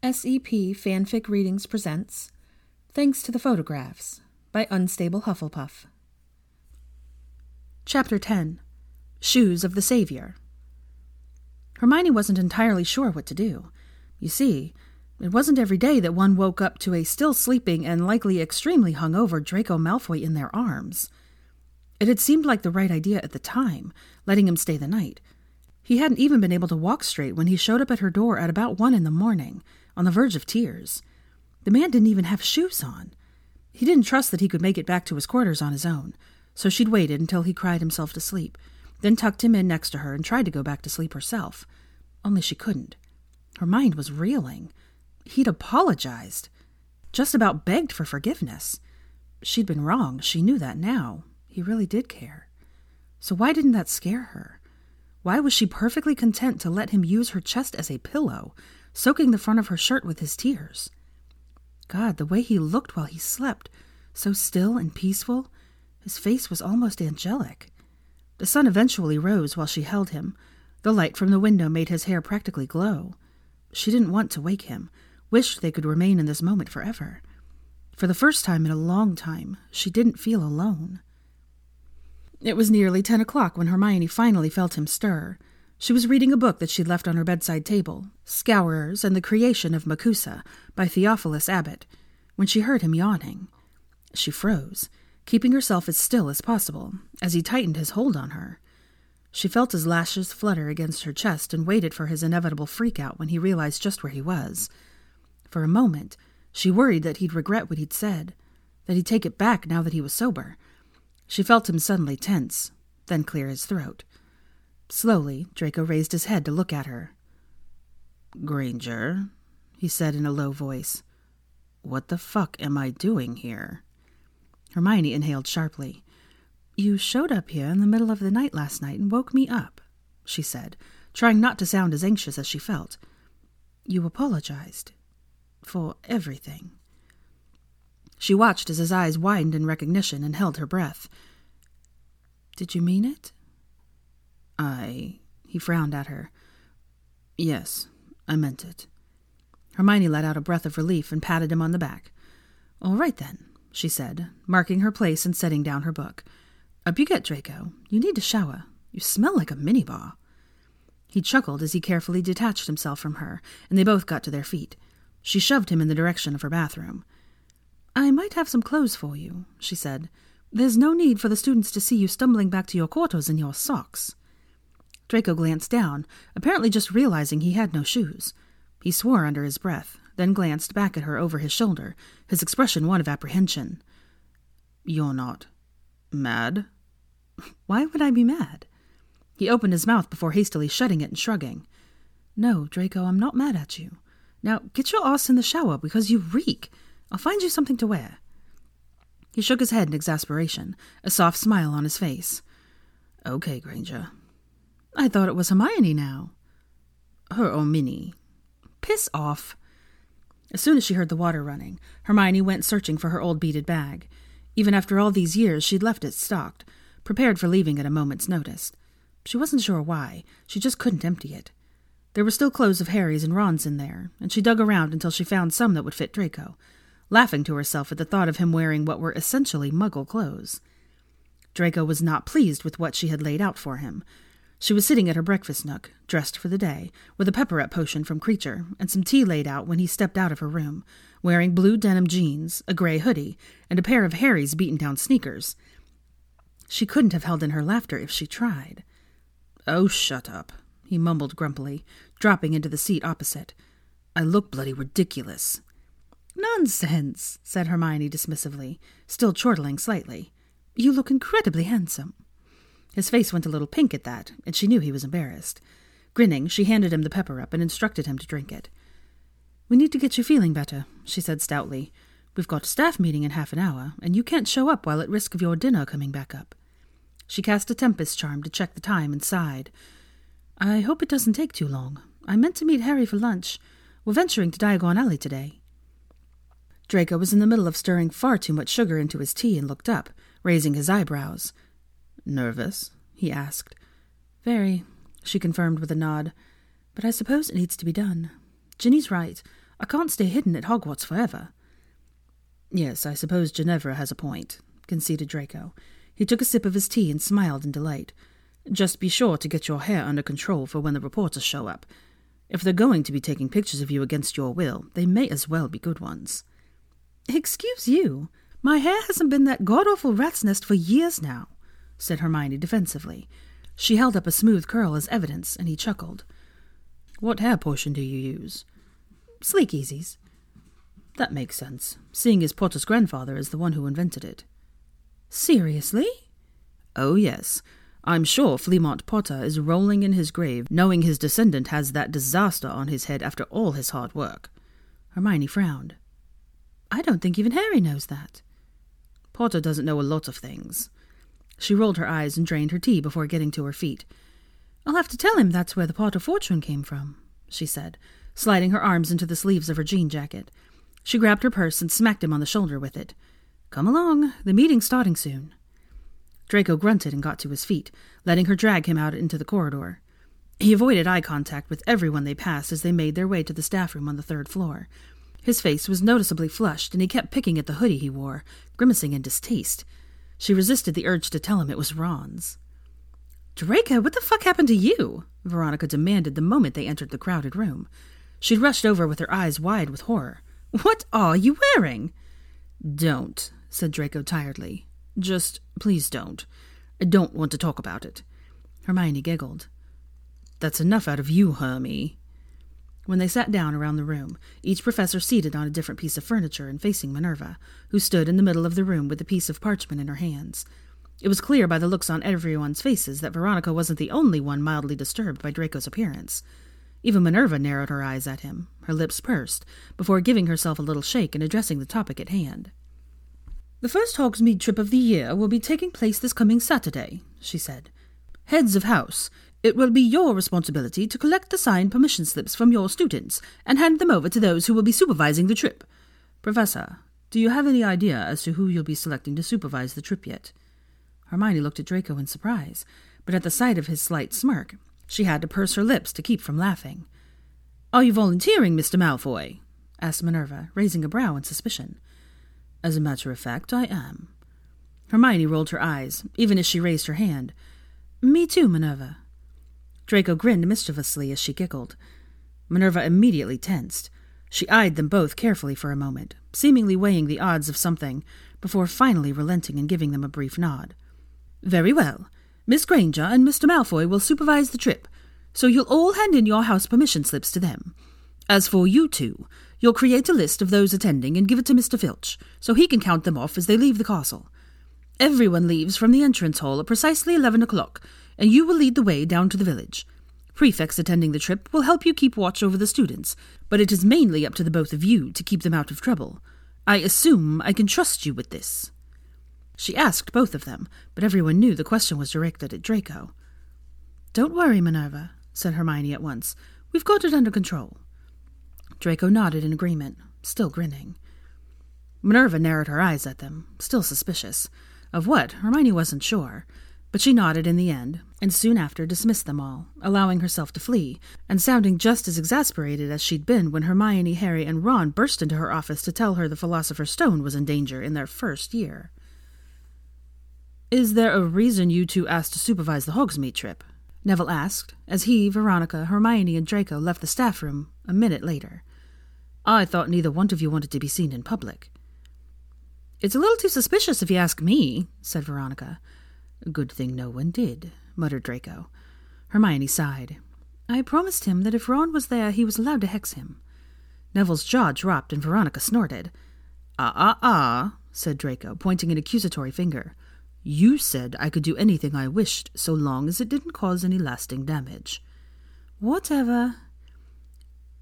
SEP Fanfic Readings presents Thanks to the Photographs by Unstable Hufflepuff. Chapter 10 Shoes of the Savior. Hermione wasn't entirely sure what to do. You see, it wasn't every day that one woke up to a still sleeping and likely extremely hungover Draco Malfoy in their arms. It had seemed like the right idea at the time, letting him stay the night. He hadn't even been able to walk straight when he showed up at her door at about one in the morning, on the verge of tears. The man didn't even have shoes on. He didn't trust that he could make it back to his quarters on his own, so she'd waited until he cried himself to sleep, then tucked him in next to her and tried to go back to sleep herself. Only she couldn't. Her mind was reeling. He'd apologized. Just about begged for forgiveness. She'd been wrong. She knew that now. He really did care. So why didn't that scare her? Why was she perfectly content to let him use her chest as a pillow, soaking the front of her shirt with his tears? God, the way he looked while he slept, so still and peaceful, his face was almost angelic. The sun eventually rose while she held him. The light from the window made his hair practically glow. She didn't want to wake him, wished they could remain in this moment forever. For the first time in a long time, she didn't feel alone. It was nearly ten o'clock when Hermione finally felt him stir. She was reading a book that she'd left on her bedside table, Scourers and the Creation of MACUSA by Theophilus Abbott, when she heard him yawning. She froze, keeping herself as still as possible, as he tightened his hold on her. She felt his lashes flutter against her chest and waited for his inevitable freak out when he realized just where he was. For a moment, she worried that he'd regret what he'd said, that he'd take it back now that he was sober she felt him suddenly tense, then clear his throat. Slowly, Draco raised his head to look at her. Granger, he said in a low voice, what the fuck am I doing here? Hermione inhaled sharply. You showed up here in the middle of the night last night and woke me up, she said, trying not to sound as anxious as she felt. You apologized. For everything. She watched as his eyes widened in recognition and held her breath. Did you mean it? I. He frowned at her. Yes, I meant it. Hermione let out a breath of relief and patted him on the back. All right then, she said, marking her place and setting down her book. Up you get, Draco. You need to shower. You smell like a minibar. He chuckled as he carefully detached himself from her, and they both got to their feet. She shoved him in the direction of her bathroom. I might have some clothes for you, she said. There's no need for the students to see you stumbling back to your quarters in your socks. Draco glanced down, apparently just realizing he had no shoes. He swore under his breath, then glanced back at her over his shoulder, his expression one of apprehension. You're not mad? Why would I be mad? He opened his mouth before hastily shutting it and shrugging. No, Draco, I'm not mad at you. Now get your ass in the shower because you reek. I'll find you something to wear. He shook his head in exasperation, a soft smile on his face. Okay, Granger. I thought it was Hermione now. Her or Minnie. Piss off. As soon as she heard the water running, Hermione went searching for her old beaded bag. Even after all these years, she'd left it stocked, prepared for leaving at a moment's notice. She wasn't sure why, she just couldn't empty it. There were still clothes of Harry's and Ron's in there, and she dug around until she found some that would fit Draco, laughing to herself at the thought of him wearing what were essentially muggle clothes. Draco was not pleased with what she had laid out for him. She was sitting at her breakfast nook, dressed for the day, with a pepper-up potion from Kreacher and some tea laid out when he stepped out of her room, wearing blue denim jeans, a gray hoodie, and a pair of Harry's beaten down sneakers. She couldn't have held in her laughter if she tried. Oh, shut up, he mumbled grumpily, dropping into the seat opposite. I look bloody ridiculous. Nonsense, said Hermione dismissively, still chortling slightly. You look incredibly handsome. His face went a little pink at that, and she knew he was embarrassed. Grinning, she handed him the pepper-up and instructed him to drink it. We need to get you feeling better, she said stoutly. We've got a staff meeting in half an hour, and you can't show up while at risk of your dinner coming back up. She cast a Tempus charm to check the time and sighed. I hope it doesn't take too long. I meant to meet Harry for lunch. We're venturing to Diagon Alley today. Draco was in the middle of stirring far too much sugar into his tea and looked up, raising his eyebrows. Nervous? he asked. Very, she confirmed with a nod. But I suppose it needs to be done. Ginny's right. I can't stay hidden at Hogwarts forever. Yes, I suppose Ginevra has a point, conceded Draco. He took a sip of his tea and smiled in delight. Just be sure to get your hair under control for when the reporters show up. If they're going to be taking pictures of you against your will, they may as well be good ones. Excuse you. My hair hasn't been that god awful rat's nest for years now, said Hermione defensively. She held up a smooth curl as evidence, and he chuckled. What hair potion do you use? Sleekeazy's. That makes sense, seeing as Potter's grandfather is the one who invented it. Seriously? Oh, yes. I'm sure Fleamont Potter is rolling in his grave, knowing his descendant has that disaster on his head after all his hard work. Hermione frowned. I don't think even Harry knows that. Potter doesn't know a lot of things. She rolled her eyes and drained her tea before getting to her feet. I'll have to tell him that's where the Potter fortune came from, she said, sliding her arms into the sleeves of her jean jacket. She grabbed her purse and smacked him on the shoulder with it. Come along, the meeting's starting soon. Draco grunted and got to his feet, letting her drag him out into the corridor. He avoided eye contact with everyone they passed as they made their way to the staff room on the third floor. His face was noticeably flushed, and he kept picking at the hoodie he wore, grimacing in distaste. She resisted the urge to tell him it was Ron's. Draco, what the fuck happened to you? Veronica demanded the moment they entered the crowded room. She'd rushed over with her eyes wide with horror. What are you wearing? Don't, said Draco tiredly. Just please don't. I don't want to talk about it. Hermione giggled. That's enough out of you, Hermy. When they sat down around the room, each professor seated on a different piece of furniture and facing Minerva, who stood in the middle of the room with a piece of parchment in her hands. It was clear by the looks on everyone's faces that Veronica wasn't the only one mildly disturbed by Draco's appearance. Even Minerva narrowed her eyes at him, her lips pursed, before giving herself a little shake and addressing the topic at hand. The first Hogsmeade trip of the year will be taking place this coming Saturday, she said. Heads of house, it will be your responsibility to collect the signed permission slips from your students and hand them over to those who will be supervising the trip. Professor, do you have any idea as to who you'll be selecting to supervise the trip yet? Hermione looked at Draco in surprise, but at the sight of his slight smirk, she had to purse her lips to keep from laughing. Are you volunteering, Mr. Malfoy? asked Minerva, raising a brow in suspicion. As a matter of fact, I am. Hermione rolled her eyes, even as she raised her hand. Me too, Minerva. Draco grinned mischievously as she giggled. Minerva immediately tensed. She eyed them both carefully for a moment, seemingly weighing the odds of something, before finally relenting and giving them a brief nod. Very well. Miss Granger and Mr. Malfoy will supervise the trip, so you'll all hand in your house permission slips to them. As for you two, you'll create a list of those attending and give it to Mr. Filch, so he can count them off as they leave the castle. Everyone leaves from the entrance hall at precisely eleven o'clock, and you will lead the way down to the village. Prefects attending the trip will help you keep watch over the students, but it is mainly up to the both of you to keep them out of trouble. I assume I can trust you with this. She asked both of them, but everyone knew the question was directed at Draco. Don't worry, Minerva, said Hermione at once. We've got it under control. Draco nodded in agreement, still grinning. Minerva narrowed her eyes at them, still suspicious. Of what, Hermione wasn't sure, but she nodded in the end, and soon after dismissed them all, allowing herself to flee, and sounding just as exasperated as she'd been when Hermione, Harry, and Ron burst into her office to tell her the Philosopher's Stone was in danger in their first year. Is there a reason you two asked to supervise the Hogsmeade trip? Neville asked, as he, Veronica, Hermione, and Draco left the staff room a minute later. I thought neither one of you wanted to be seen in public. It's a little too suspicious if you ask me, said Veronica. Good thing no one did, muttered Draco. Hermione sighed. I promised him that if Ron was there, he was allowed to hex him. Neville's jaw dropped and Veronica snorted. Ah, ah, ah, said Draco, pointing an accusatory finger. You said I could do anything I wished so long as it didn't cause any lasting damage. Whatever.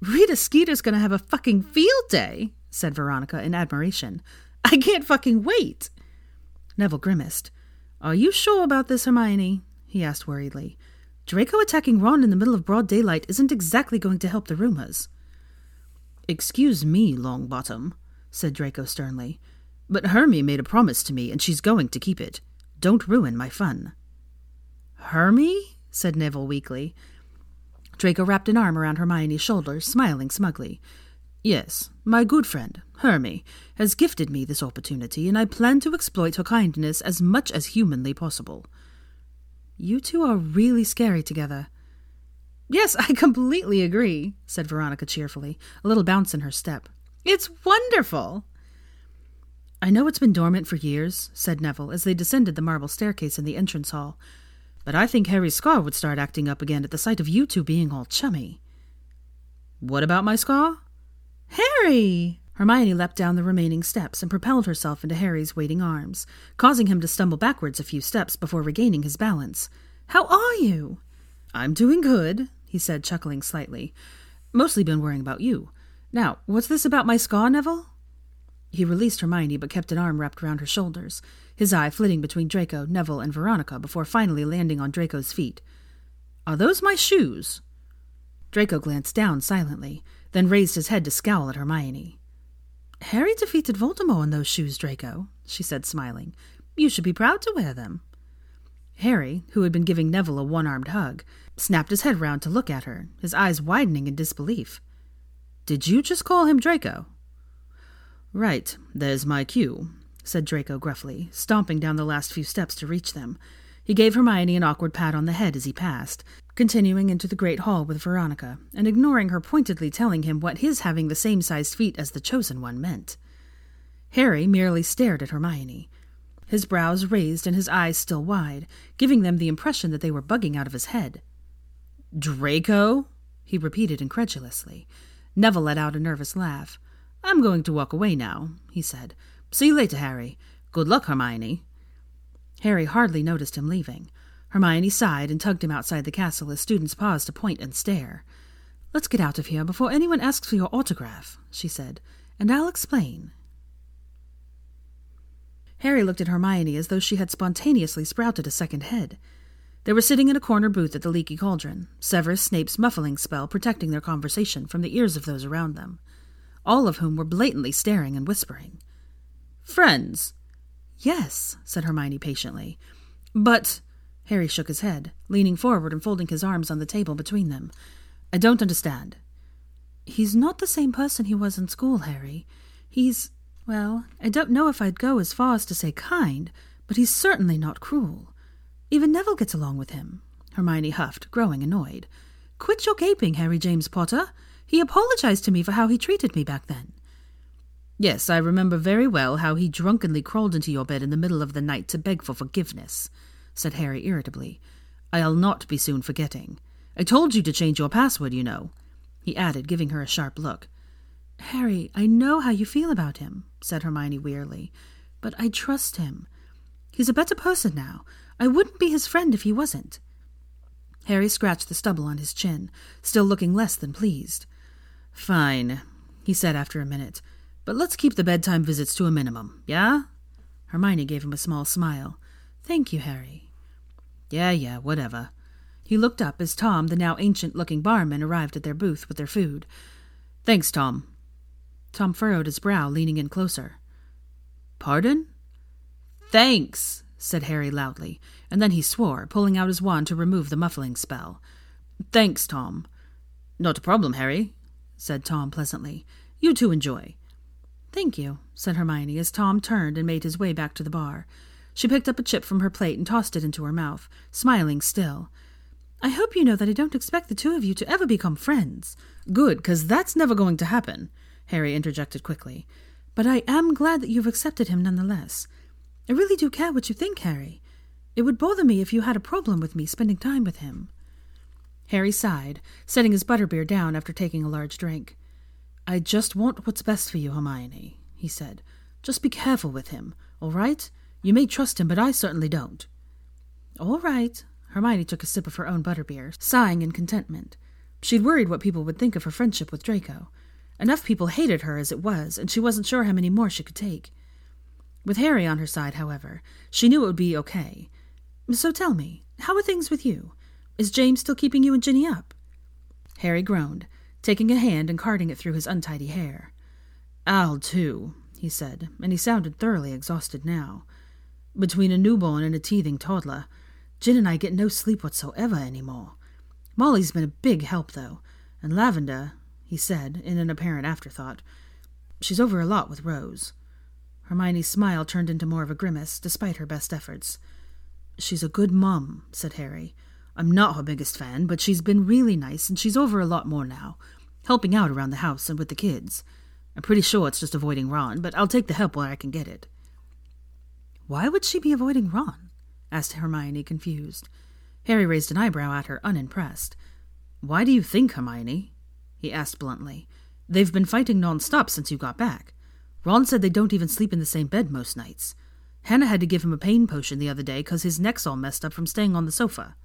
Rita Skeeter's gonna have a fucking field day, said Veronica in admiration. I can't fucking wait. Neville grimaced. Are you sure about this, Hermione? he asked worriedly. Draco attacking Ron in the middle of broad daylight isn't exactly going to help the rumors. Excuse me, Longbottom, said Draco sternly, but Hermy made a promise to me, and she's going to keep it. Don't ruin my fun. Hermy? said Neville weakly. Draco wrapped an arm around Hermione's shoulders, smiling smugly. Yes, my good friend, Hermy, has gifted me this opportunity, and I plan to exploit her kindness as much as humanly possible. You two are really scary together. Yes, I completely agree, said Veronica cheerfully, a little bounce in her step. It's wonderful. I know it's been dormant for years, said Neville as they descended the marble staircase in the entrance hall, but I think Harry's scar would start acting up again at the sight of you two being all chummy. What about my scar? Harry! Hermione leapt down the remaining steps and propelled herself into Harry's waiting arms, causing him to stumble backwards a few steps before regaining his balance. How are you? I'm doing good, he said, chuckling slightly. Mostly been worrying about you. Now, what's this about my scar, Neville? He released Hermione, but kept an arm wrapped round her shoulders, his eye flitting between Draco, Neville, and Veronica before finally landing on Draco's feet. Are those my shoes? Draco glanced down silently, then raised his head to scowl at Hermione. Harry defeated Voldemort in those shoes, Draco, she said, smiling. You should be proud to wear them. Harry, who had been giving Neville a one armed hug, snapped his head round to look at her, his eyes widening in disbelief. Did you just call him Draco? Right, there's my cue, said Draco gruffly, stomping down the last few steps to reach them. He gave Hermione an awkward pat on the head as he passed, continuing into the great hall with Veronica, and ignoring her pointedly telling him what his having the same sized feet as the chosen one meant. Harry merely stared at Hermione, his brows raised and his eyes still wide, giving them the impression that they were bugging out of his head. Draco? he repeated incredulously. Neville let out a nervous laugh. I'm going to walk away now, he said. See you later, Harry. Good luck, Hermione. Harry hardly noticed him leaving. Hermione sighed and tugged him outside the castle as students paused to point and stare. Let's get out of here before anyone asks for your autograph, she said, and I'll explain. Harry looked at Hermione as though she had spontaneously sprouted a second head. They were sitting in a corner booth at the Leaky Cauldron, Severus Snape's muffling spell protecting their conversation from the ears of those around them, all of whom were blatantly staring and whispering. Friends? Yes, said Hermione patiently. But. Harry shook his head, leaning forward and folding his arms on the table between them. I don't understand. He's not the same person he was in school, Harry. He's. Well, I don't know if I'd go as far as to say kind, but he's certainly not cruel. Even Neville gets along with him. Hermione huffed, growing annoyed. Quit your gaping, Harry James Potter. He apologized to me for how he treated me back then. Yes, I remember very well how he drunkenly crawled into your bed in the middle of the night to beg for forgiveness, said Harry irritably. I'll not be soon forgetting. I told you to change your password, you know, he added, giving her a sharp look. Harry, I know how you feel about him, said Hermione wearily, but I trust him. He's a better person now. I wouldn't be his friend if he wasn't. Harry scratched the stubble on his chin, still looking less than pleased. Fine, he said after a minute, but let's keep the bedtime visits to a minimum, yeah? Hermione gave him a small smile. Thank you, Harry. Yeah, yeah, whatever. He looked up as Tom, the now ancient looking barman, arrived at their booth with their food. Thanks, Tom. Tom furrowed his brow, leaning in closer. Pardon? Thanks, said Harry loudly, and then he swore, pulling out his wand to remove the muffling spell. Thanks, Tom. Not a problem, Harry, said Tom pleasantly. You two enjoy. Thank you, said Hermione as Tom turned and made his way back to the bar. She picked up a chip from her plate and tossed it into her mouth, smiling still. I hope you know that I don't expect the two of you to ever become friends. Good, because that's never going to happen, Harry interjected quickly. But I am glad that you've accepted him none the less. I really do care what you think, Harry. It would bother me if you had a problem with me spending time with him. Harry sighed, setting his butterbeer down after taking a large drink. I just want what's best for you, Hermione, he said. Just be careful with him, all right? You may trust him, but I certainly don't. All right. Hermione took a sip of her own butterbeer, sighing in contentment. She'd worried what people would think of her friendship with Draco. Enough people hated her as it was, and she wasn't sure how many more she could take. With Harry on her side, however, she knew it would be okay. So tell me, how are things with you? Is James still keeping you and Ginny up? Harry groaned, taking a hand and carting it through his untidy hair. Al, too, he said, and he sounded thoroughly exhausted now. Between a newborn and a teething toddler, Gin and I get no sleep whatsoever any more. Molly's been a big help, though, and Lavender, he said in an apparent afterthought. She's over a lot with Rose. Hermione's smile turned into more of a grimace, despite her best efforts. She's a good mum, said Harry. I'm not her biggest fan, but she's been really nice, and she's over a lot more now, helping out around the house and with the kids. I'm pretty sure it's just avoiding Ron, but I'll take the help where I can get it. Why would she be avoiding Ron? asked Hermione, confused. Harry raised an eyebrow at her, unimpressed. Why do you think, Hermione? he asked bluntly. They've been fighting non-stop since you got back. Ron said they don't even sleep in the same bed most nights. Hannah had to give him a pain potion the other day because his neck's all messed up from staying on the sofa.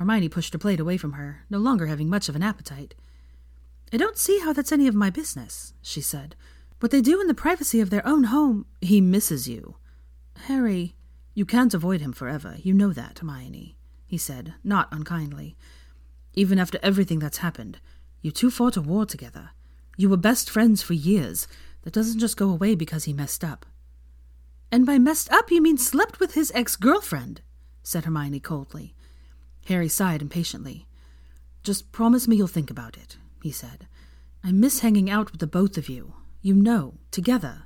Hermione pushed her plate away from her, no longer having much of an appetite. I don't see how that's any of my business, she said. What they do in the privacy of their own home. He misses you. Harry, you can't avoid him forever. You know that, Hermione, he said, not unkindly. Even after everything that's happened, you two fought a war together. You were best friends for years. That doesn't just go away because he messed up. And by messed up, you mean slept with his ex girlfriend, said Hermione coldly. Harry sighed impatiently. Just promise me you'll think about it, he said. I miss hanging out with the both of you. You know, together.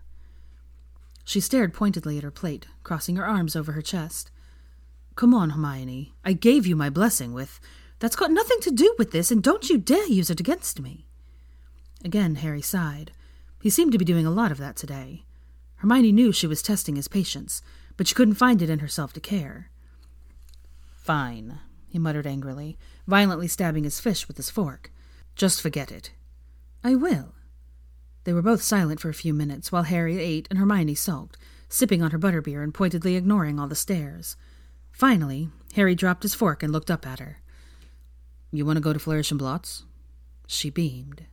She stared pointedly at her plate, crossing her arms over her chest. Come on, Hermione. I gave you my blessing with. That's got nothing to do with this, and don't you dare use it against me. Again, Harry sighed. He seemed to be doing a lot of that today. Hermione knew she was testing his patience, but she couldn't find it in herself to care. Fine, he muttered angrily, violently stabbing his fish with his fork. Just forget it. I will. They were both silent for a few minutes while Harry ate and Hermione sulked, sipping on her butterbeer and pointedly ignoring all the stares. Finally, Harry dropped his fork and looked up at her. You want to go to Flourish and Blotts? She beamed.